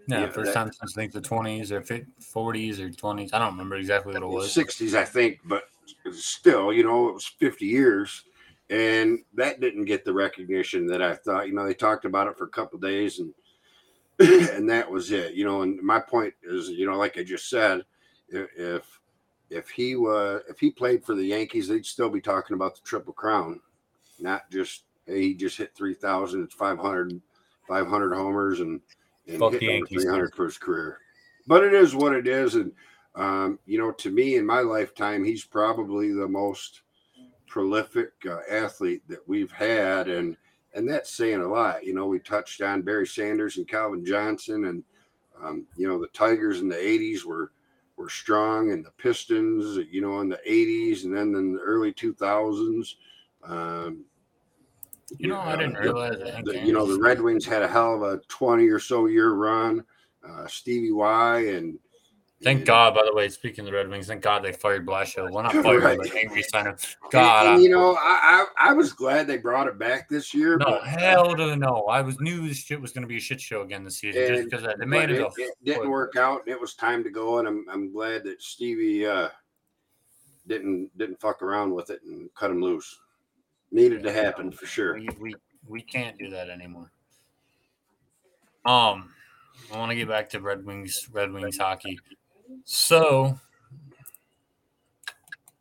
yeah. yeah, First time since I think the twenties or forties or twenties. I don't remember exactly what it was. sixties, I think, but still, you know, it was fifty years. And that didn't get the recognition that I thought. You know, they talked about it for a couple days, and and that was it. You know, and my point is, you know, like I just said, if if he was if he played for the Yankees, they'd still be talking about the triple crown, not just hey, he just hit three thousand, it's 500, 500 homers and and Fuck hit the Yankees. three hundred for his career. but it is what it is, and um, you know, to me in my lifetime, he's probably the most prolific uh, athlete that we've had, and and that's saying a lot. You know, we touched on Barry Sanders and Calvin Johnson, and um, you know the Tigers in the '80s were were strong, and the Pistons, you know, in the '80s, and then in the early 2000s. Um, you know, I didn't realize that. The, you know, the Red Wings had a hell of a 20 or so year run. Uh, Stevie Y and Thank God, by the way, speaking of the Red Wings, thank God they fired Blashill. Well, not fired right. but angry sign him. God, and, and, you know, I, I, I was glad they brought it back this year. No, but, hell to the no. I was knew this shit was going to be a shit show again this season just because they made it. It, it didn't work out. and It was time to go, and I'm I'm glad that Stevie uh, didn't didn't fuck around with it and cut him loose. Needed to happen for sure. We, we we can't do that anymore. Um, I want to get back to Red Wings Red Wings hockey. So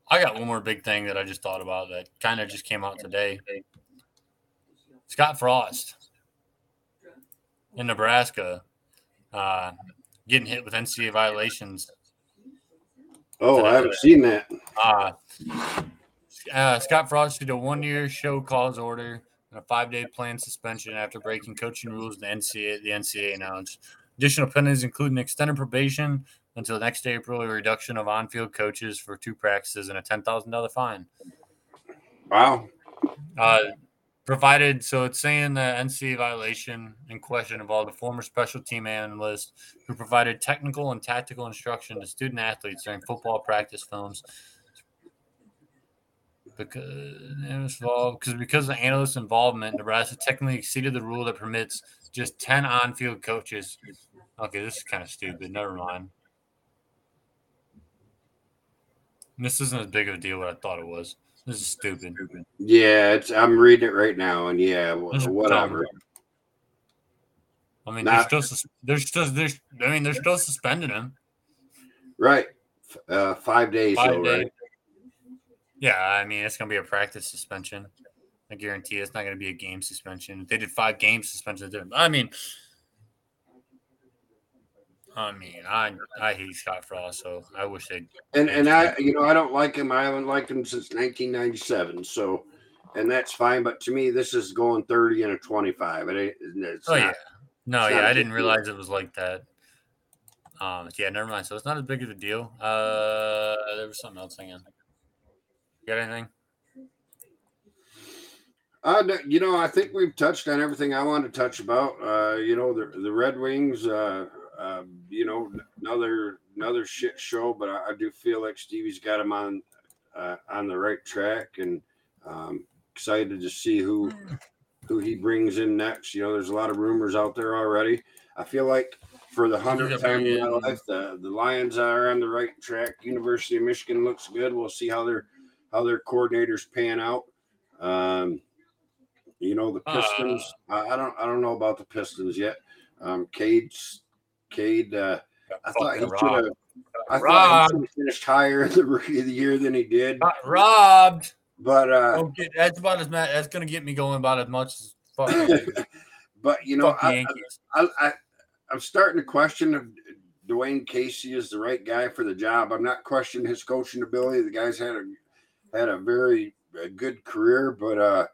I got one more big thing that I just thought about that kind of just came out today. Scott Frost in Nebraska uh, getting hit with NCAA violations. Oh, I haven't seen that. Uh, uh, Scott Frost did a one year show cause order and a five day planned suspension after breaking coaching rules the NCAA, the NCAA announced. Additional penalties include an extended probation until next April, a reduction of on field coaches for two practices, and a $10,000 fine. Wow. Uh, provided, so it's saying the NCAA violation in question involved a former special team analyst who provided technical and tactical instruction to student athletes during football practice films. Because it was involved because because of the analyst's involvement, Nebraska technically exceeded the rule that permits just 10 on-field coaches. Okay, this is kind of stupid. Never mind. This isn't as big of a deal as I thought it was. This is stupid. Yeah, it's. I'm reading it right now, and yeah, whatever. I mean, Not, they're still. They're still. They're, I mean, they're still suspending him. Right. Uh, five days. Five days. Right? Yeah, I mean, it's gonna be a practice suspension. I guarantee it's not gonna be a game suspension. If they did five game suspensions, I mean, I mean, I I hate Scott Frost, so I wish they'd. And and I, you know, I don't like him. I haven't liked him since 1997. So, and that's fine. But to me, this is going 30 and a 25. It, it's oh not, yeah, no, yeah, I didn't realize it was like that. Um, yeah, never mind. So it's not as big of a deal. Uh, there was something else hanging. You got anything? Uh, you know, I think we've touched on everything I want to touch about. Uh, you know, the the Red Wings. Uh, um, you know, another another shit show, but I, I, do feel like Stevie's got him on uh, on the right track, and um, excited to see who who he brings in next. You know, there's a lot of rumors out there already. I feel like for the hundredth time in my life, the the Lions are on the right track. University of Michigan looks good. We'll see how their how their coordinators pan out. Um, you know, the Pistons. Uh, I, I don't I don't know about the Pistons yet. Um, Cade's Cade. Uh, I thought he should have. I thought he finished higher in the rookie of the year than he did. Got robbed. But uh, get, that's about as much. That's going to get me going about as much as. Fuck. but you know, I, I, I, I'm starting to question if Dwane Casey is the right guy for the job. I'm not questioning his coaching ability. The guy's had a had a very a good career, but uh,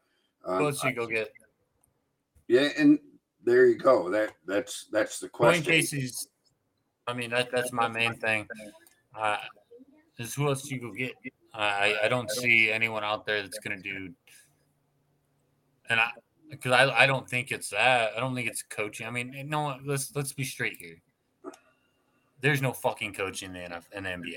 um, let's see, go get. Yeah, and there you go. That that's that's the question. Dwane Casey's. I mean, that that's my main thing. Uh, is who else you go get? I I don't see anyone out there that's gonna do. And I, because I I don't think it's that. I don't think it's coaching. I mean, no. Let's let's be straight here. There's no fucking coaching in the NFL, in the NBA.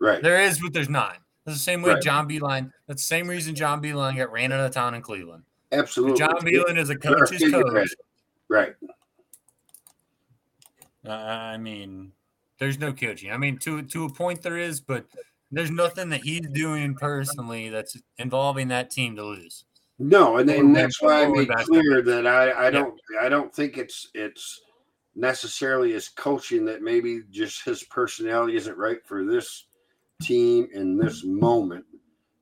Right. There is, but there's not. That's the same way right. John Beilein. That's the same reason John Beilein got ran out of town in Cleveland. Absolutely. John Beilein is a coach's coach. Right. Uh, I mean, there's no coaching. I mean, to to a point there is, but there's nothing that he's doing personally that's involving that team to lose. No, and, and that's why I made clear that I, I don't I don't think it's it's necessarily his coaching that maybe just his personality isn't right for this team in this moment.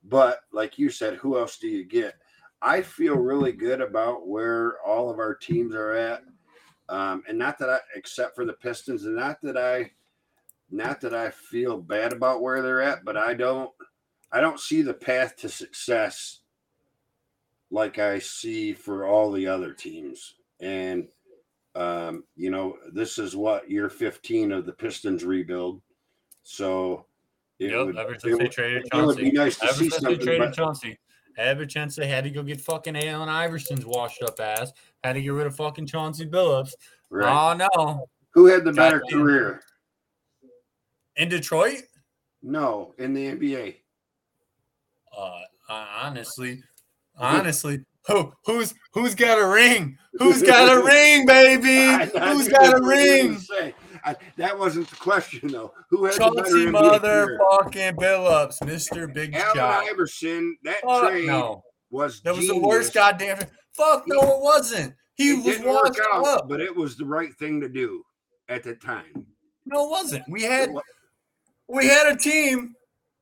But like you said, who else do you get? I feel really good about where all of our teams are at. Um, and not that I, except for the Pistons, and not that I, not that I feel bad about where they're at, but I don't, I don't see the path to success like I see for all the other teams. And, um, you know, this is what year 15 of the Pistons rebuild. So, it yep, would, ever since they traded Chauncey. It would be nice to ever see since they traded but, Chauncey. Ever since they had to go get fucking Allen Iverson's washed up ass, had to get rid of fucking Chauncey Billups. Right. Oh no. Who had the better career? In Detroit? No, in the NBA. Uh, honestly, honestly, who who's who's got a ring? Who's got a ring, baby? Who's got a ring? I, that wasn't the question though. Who has Chauncey motherfucking Billups, Mister Big Allen Shot. Iverson. That Fuck trade no. was that was the worst goddamn. Fuck no, it wasn't. He it was washed out, up, but it was the right thing to do at the time. No, it wasn't. We had we had a team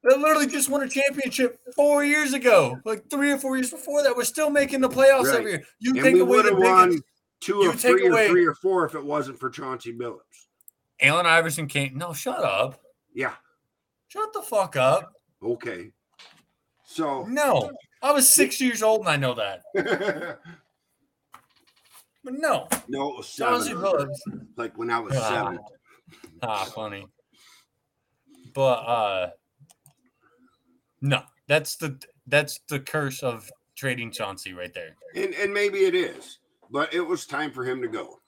that literally just won a championship four years ago, like three or four years before that. We're still making the playoffs right. every year. You and take away the biggest, won two or three or away, three or four if it wasn't for Chauncey Billups. Allen Iverson came. No, shut up. Yeah. Shut the fuck up. Okay. So no, I was six years old and I know that. but no. No, it was seven. Like when I was ah. seven. Ah, funny. But uh no, that's the that's the curse of trading Chauncey right there. And and maybe it is, but it was time for him to go.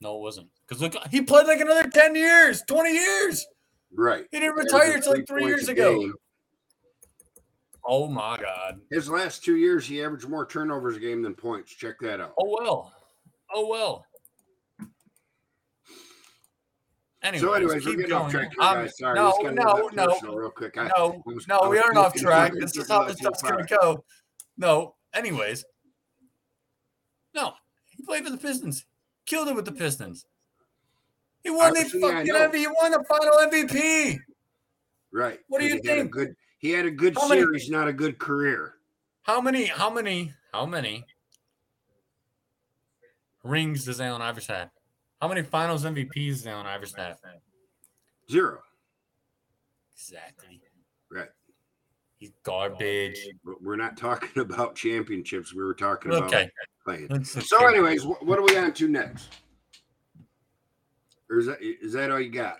No, it wasn't. Because look, he played like another 10 years, 20 years. Right. He didn't retire until like three years ago. Game. Oh my God. His last two years, he averaged more turnovers a game than points. Check that out. Oh well. Oh well. Anyways, so, anyways, we're getting going. off track here, guys. Sorry, no, no, no, real quick. I, no, was, no, we aren't off track. This is how this stuff's gonna go. No, anyways, no, he played for the Pistons. Killed it with the Pistons. He won the fucking MVP. He won the final MVP. Right. What do you he think? Good, he had a good how series, many, not a good career. How many? How many? How many rings does Allen Iverson have? How many Finals MVPs does Allen Iverson have? Zero. Exactly. Right. He's garbage. We're not talking about championships. We were talking about okay. playing. So, anyways, what are we on to next? Or is that is that all you got?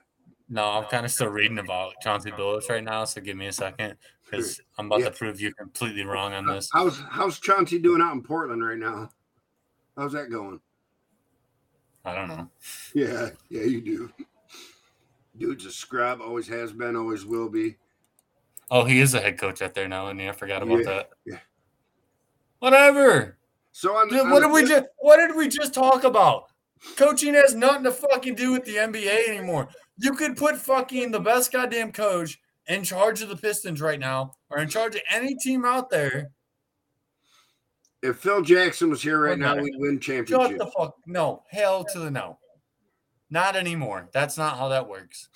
No, I'm kind of still reading about Chauncey Billups right now, so give me a second because I'm about yeah. to prove you completely wrong on this. How's how's Chauncey doing out in Portland right now? How's that going? I don't know. Yeah, yeah, you do. Dude's a scrub, always has been, always will be. Oh, he is a head coach out there now, and I forgot about yeah, that. Yeah. Whatever. So I'm. Dude, what did we just? What did we just talk about? Coaching has nothing to fucking do with the NBA anymore. You could put fucking the best goddamn coach in charge of the Pistons right now, or in charge of any team out there, if Phil Jackson was here right now, we'd win championship. Shut the fuck no. Hell to the no. Not anymore. That's not how that works.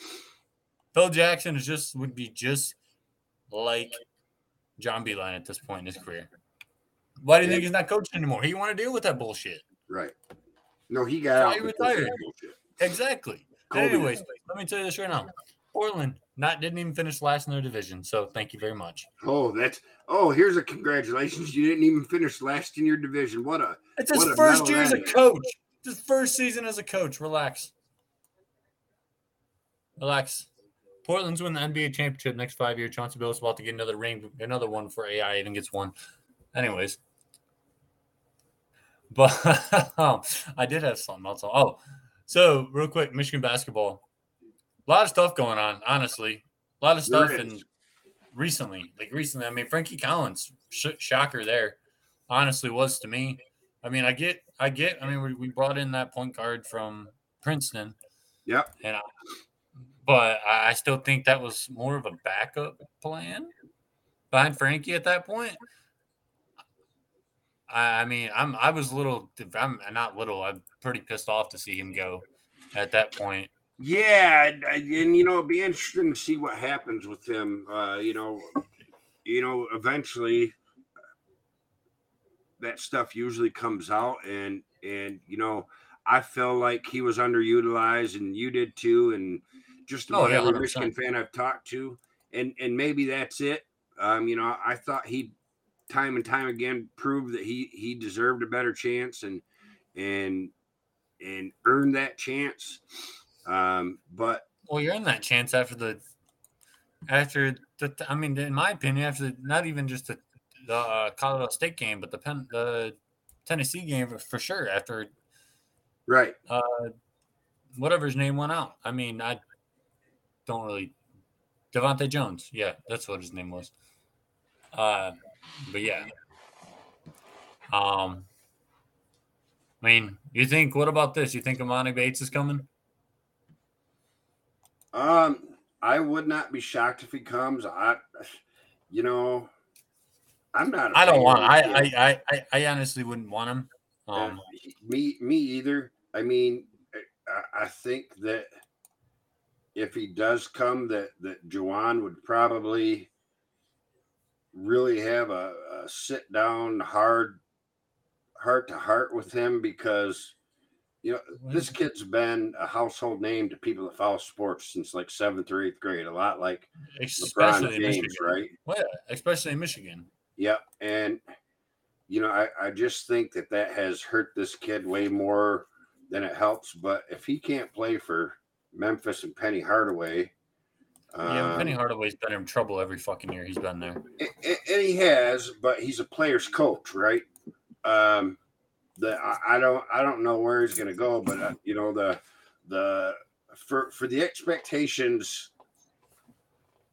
Phil Jackson is just would be just like John Beilein at this point in his career. Why do you think he's not coaching anymore? He want to deal with that bullshit. Right. No, he got out. He retired. Exactly. Anyways, let me tell you this right now. Portland not didn't even finish last in their division. So thank you very much. Oh, that's oh, here's a congratulations. You didn't even finish last in your division. What a it's his first year as a coach. It's his first season as a coach. Relax. Relax. Portland's win the NBA championship next five years. Chauncey Billups about to get another ring, another one for AI even gets one. Anyways. But I did have something else. Oh, so real quick, Michigan basketball a lot of stuff going on, honestly. A lot of stuff and recently, like recently, I mean, Frankie Collins, sh- shocker there, honestly was to me. I mean, I get, I get. I mean, we, we brought in that point guard from Princeton. Yeah. And I, but I still think that was more of a backup plan behind Frankie at that point. I, I mean, I'm I was a little, I'm not little. I'm pretty pissed off to see him go at that point. Yeah, and, you know, it'd be interesting to see what happens with him. Uh, you know, you know, eventually that stuff usually comes out, and and you know, I felt like he was underutilized, and you did too, and just Oh, about yeah, every Michigan fan I've talked to, and and maybe that's it. Um, you know, I thought he time and time again proved that he he deserved a better chance and and and earned that chance. Um, but Well, you're in that chance after the after the. I mean, in my opinion, after the, not even just the the uh, Colorado State game, but the Penn the Tennessee game for, for sure. After right, uh, whatever his name went out. I mean, I don't really. DeVante' Jones. Yeah, that's what his name was. Uh, but yeah. Um, I mean, you think? What about this? You think Emoni Bates is coming? Um, I would not be shocked if he comes. I, you know, I'm not. I don't want. I. I I I honestly wouldn't want him. Um, me, me either. I mean, I, I think that if he does come, that that Juwan would probably really have a, a sit down, hard, heart to heart with him because you know this kid's been a household name to people that follow sports since like seventh or eighth grade. A lot like especially LeBron in James, Michigan, right? Well, yeah, especially in Michigan. Yep. And, you know, I, I just think that that has hurt this kid way more than it helps. But if he can't play for Memphis and Penny Hardaway, yeah, Penny um, Hardaway's been in trouble every fucking year he's been there. a- a- and he has, but he's a player's coach, right? Um, the I, I don't I don't know where he's going to go, but uh, you know the the for for the expectations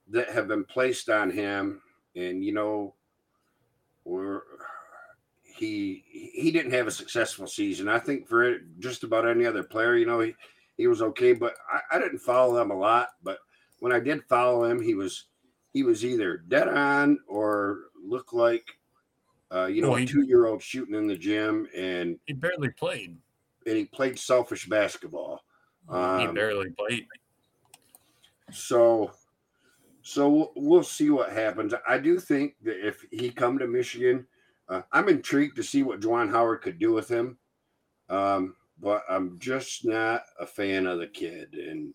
that have been placed on him, and you know, we're he he didn't have a successful season. I think for just about any other player, you know, he, he was okay, but I, I didn't follow them a lot. But when I did follow him, he was he was either dead on or looked like uh, you know Well, a two year old shooting in the gym, and He barely played. and he played selfish basketball. he Um, barely played. So, so we'll, we'll see what happens. I do think that if he come to Michigan, uh, I'm intrigued to see what Juwan Howard could do with him. Um, but I'm just not a fan of the kid, and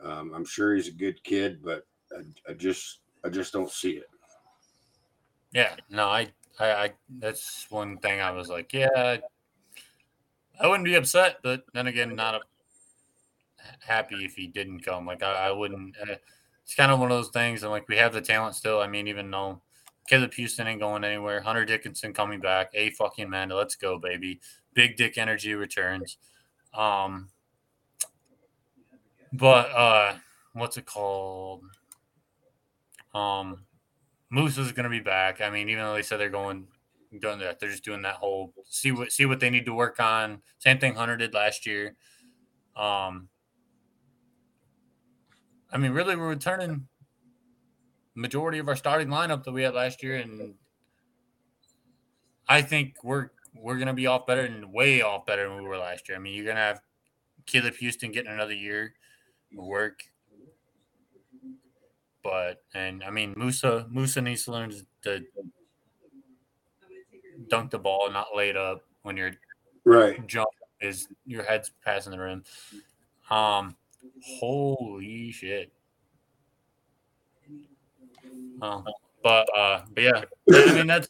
um, I'm sure he's a good kid, but I, I just I just don't see it. Yeah, no, I, I, I, that's one thing I was like, yeah, I wouldn't be upset, but then again, not a, happy if he didn't come. Like, I, I wouldn't. Uh, it's kind of one of those things. I'm like, we have the talent still. I mean, even though Caleb Houston ain't going anywhere, Hunter Dickinson coming back, a fucking man, let's go, baby. Big Dick Energy returns. Um, but uh, what's it called? Um, Moose is going to be back. I mean, even though they said they're going doing that, they're just doing that whole see what see what they need to work on. Same thing Hunter did last year. Um, I mean, really, we're returning majority of our starting lineup that we had last year, and I think we're we're to be off better and way off better than we were last year. I mean, you're to have Caleb Houston getting another year work. But and I mean Moussa Moussa needs to learn to dunk the ball, not lay it up when you're Right. jump is your head's passing the rim. Um, holy shit. Um, but uh, but yeah, I mean that's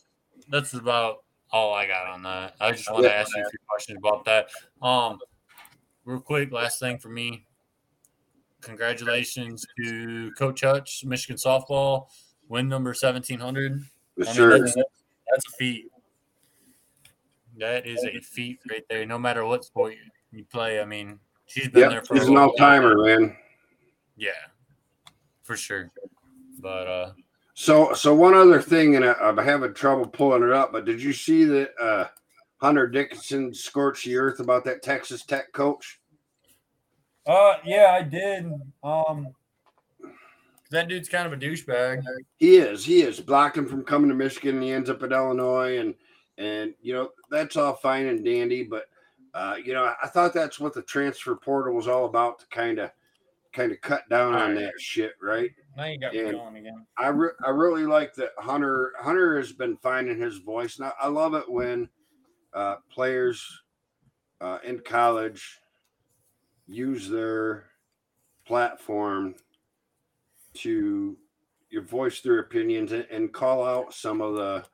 that's about all I got on that. I just want to ask you a few questions about that. Um, real quick, last thing for me. Congratulations to Coach Hutch, Michigan softball, win number seventeen hundred. Yes, I mean, sir. that's, that's a feat. That is a feat right there. No matter what sport you, you play, I mean, she's been there for He's a an all timer, man. Yeah, for sure. But uh, So, so one other thing, and I, I'm having trouble pulling it up, but did you see that uh, Hunter Dickinson scorched the earth about that Texas Tech coach? Uh, yeah, I did. Um, that dude's kind of a douchebag. He is. He is. Blocked him from coming to Michigan, and he ends up at Illinois, and and you know that's all fine and dandy, but uh, you know I thought that's what the transfer portal was all about to kind of kind of cut down on Alright. that shit, right? Now you got me me going again. I re- I really like that Hunter Hunter has been finding his voice. Now I love it when uh, players uh, in college use their platform to voice their opinions and, call out some of the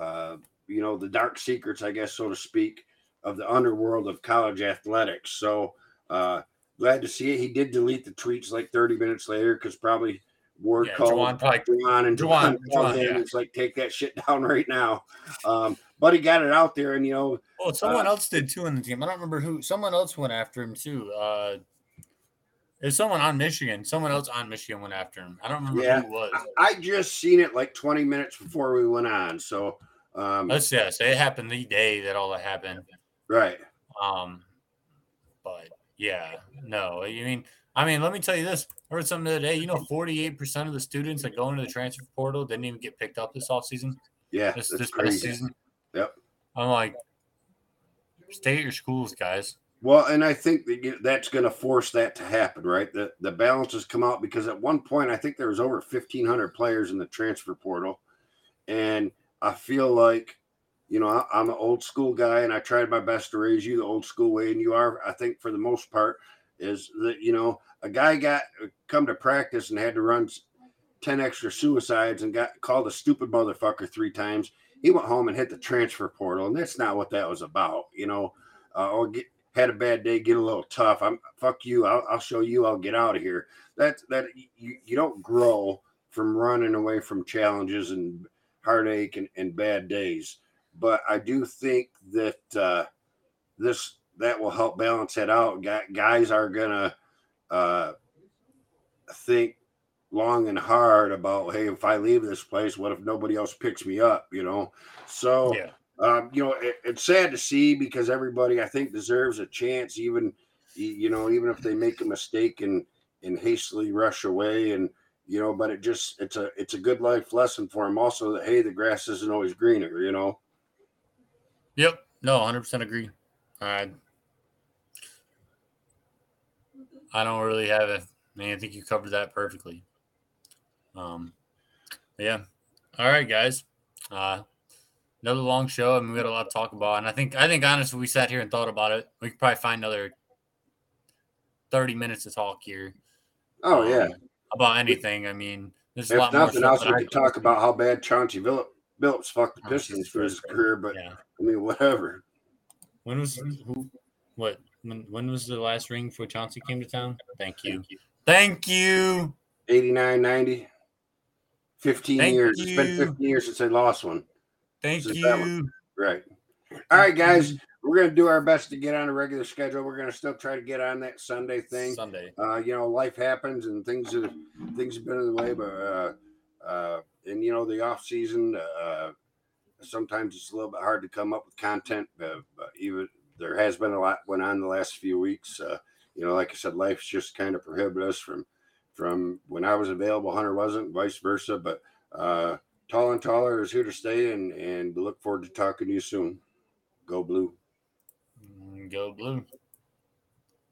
uh, you know the dark secrets i guess so to speak of the underworld of college athletics so uh glad to see it he did delete the tweets like 30 minutes later because probably word Yeah, called Juwan probably- Juwan and Juwan- Juwan Juwan, yeah. It's like take that shit down right now. Um, but he got it out there, and you know, Well, someone Uh, else did too in the team. I don't remember who. Someone else went after him too. Uh, there's someone on Michigan. Someone else on Michigan went after him. I don't remember Yeah. who it was. I, I just seen it like 20 minutes before we went on. So, um, Let's yes, it happened the day that all that happened. right, Um, but yeah, no. I mean, I mean, let me tell you this. I heard something the other day. You know, 48% of the students that go into the transfer portal didn't even get picked up this offseason, yeah, this, that's this crazy. season. Yep. I'm like, stay at your schools, guys. Well, and I think that that's going to force that to happen, right? The the balances come out because at one point I think there was over 1,500 players in the transfer portal, and I feel like, you know, I, I'm an old school guy, and I tried my best to raise you the old school way, and you are, I think, for the most part, is that you know a guy got come to practice and had to run 10 extra suicides and got called a stupid motherfucker three times. He went home and hit the transfer portal, and that's not what that was about, you know. Uh, or get had a bad day, get a little tough. I'm fuck you. I'll, I'll show you. I'll get out of here. That that you, you don't grow from running away from challenges and heartache and, and bad days. But I do think that uh, this that will help balance it out. Guys are gonna uh, think long and hard about hey if i leave this place what if nobody else picks me up you know so Yeah. um, you know it, it's sad to see because everybody i think deserves a chance even you know even if they make a mistake and and hastily rush away and you know but it just it's a it's a good life lesson for them also that hey the grass isn't always greener you know Yep. No, 100% agree. I I don't really have it. I mean, I think you covered that perfectly. Um, yeah. All right, guys. Uh, another long show. I mean, we got a lot to talk about, and I think I think honestly, we sat here and thought about it. We could probably find another 30 minutes to talk here. oh um, yeah About anything. I mean, there's a if lot more nothing stuff else that we could talk about how bad chauncey Billup, billups fucked the Oh, pistons Jesus for his Christ. career but Yeah. i mean whatever When was who? What? When? When was the last ring for Chauncey came to town? Thank you. Thank you. 89 90 15 Thank years. It's been 15 years since i lost one. Thank Since that one. you. right. All right guys. we're gonna do our best to get on a regular schedule. We're gonna still try to get on that sunday thing. Sunday. uh you know life happens and things have things have been in the way but uh uh and you know the off season uh sometimes it's a little bit hard to come up with content uh, but even there has been a lot went on the last few weeks. Uh you know like i said life's just kind of prohibited us from from when i was available hunter wasn't vice versa but uh tall and taller is here to stay and and look forward to talking to you soon go blue Go blue.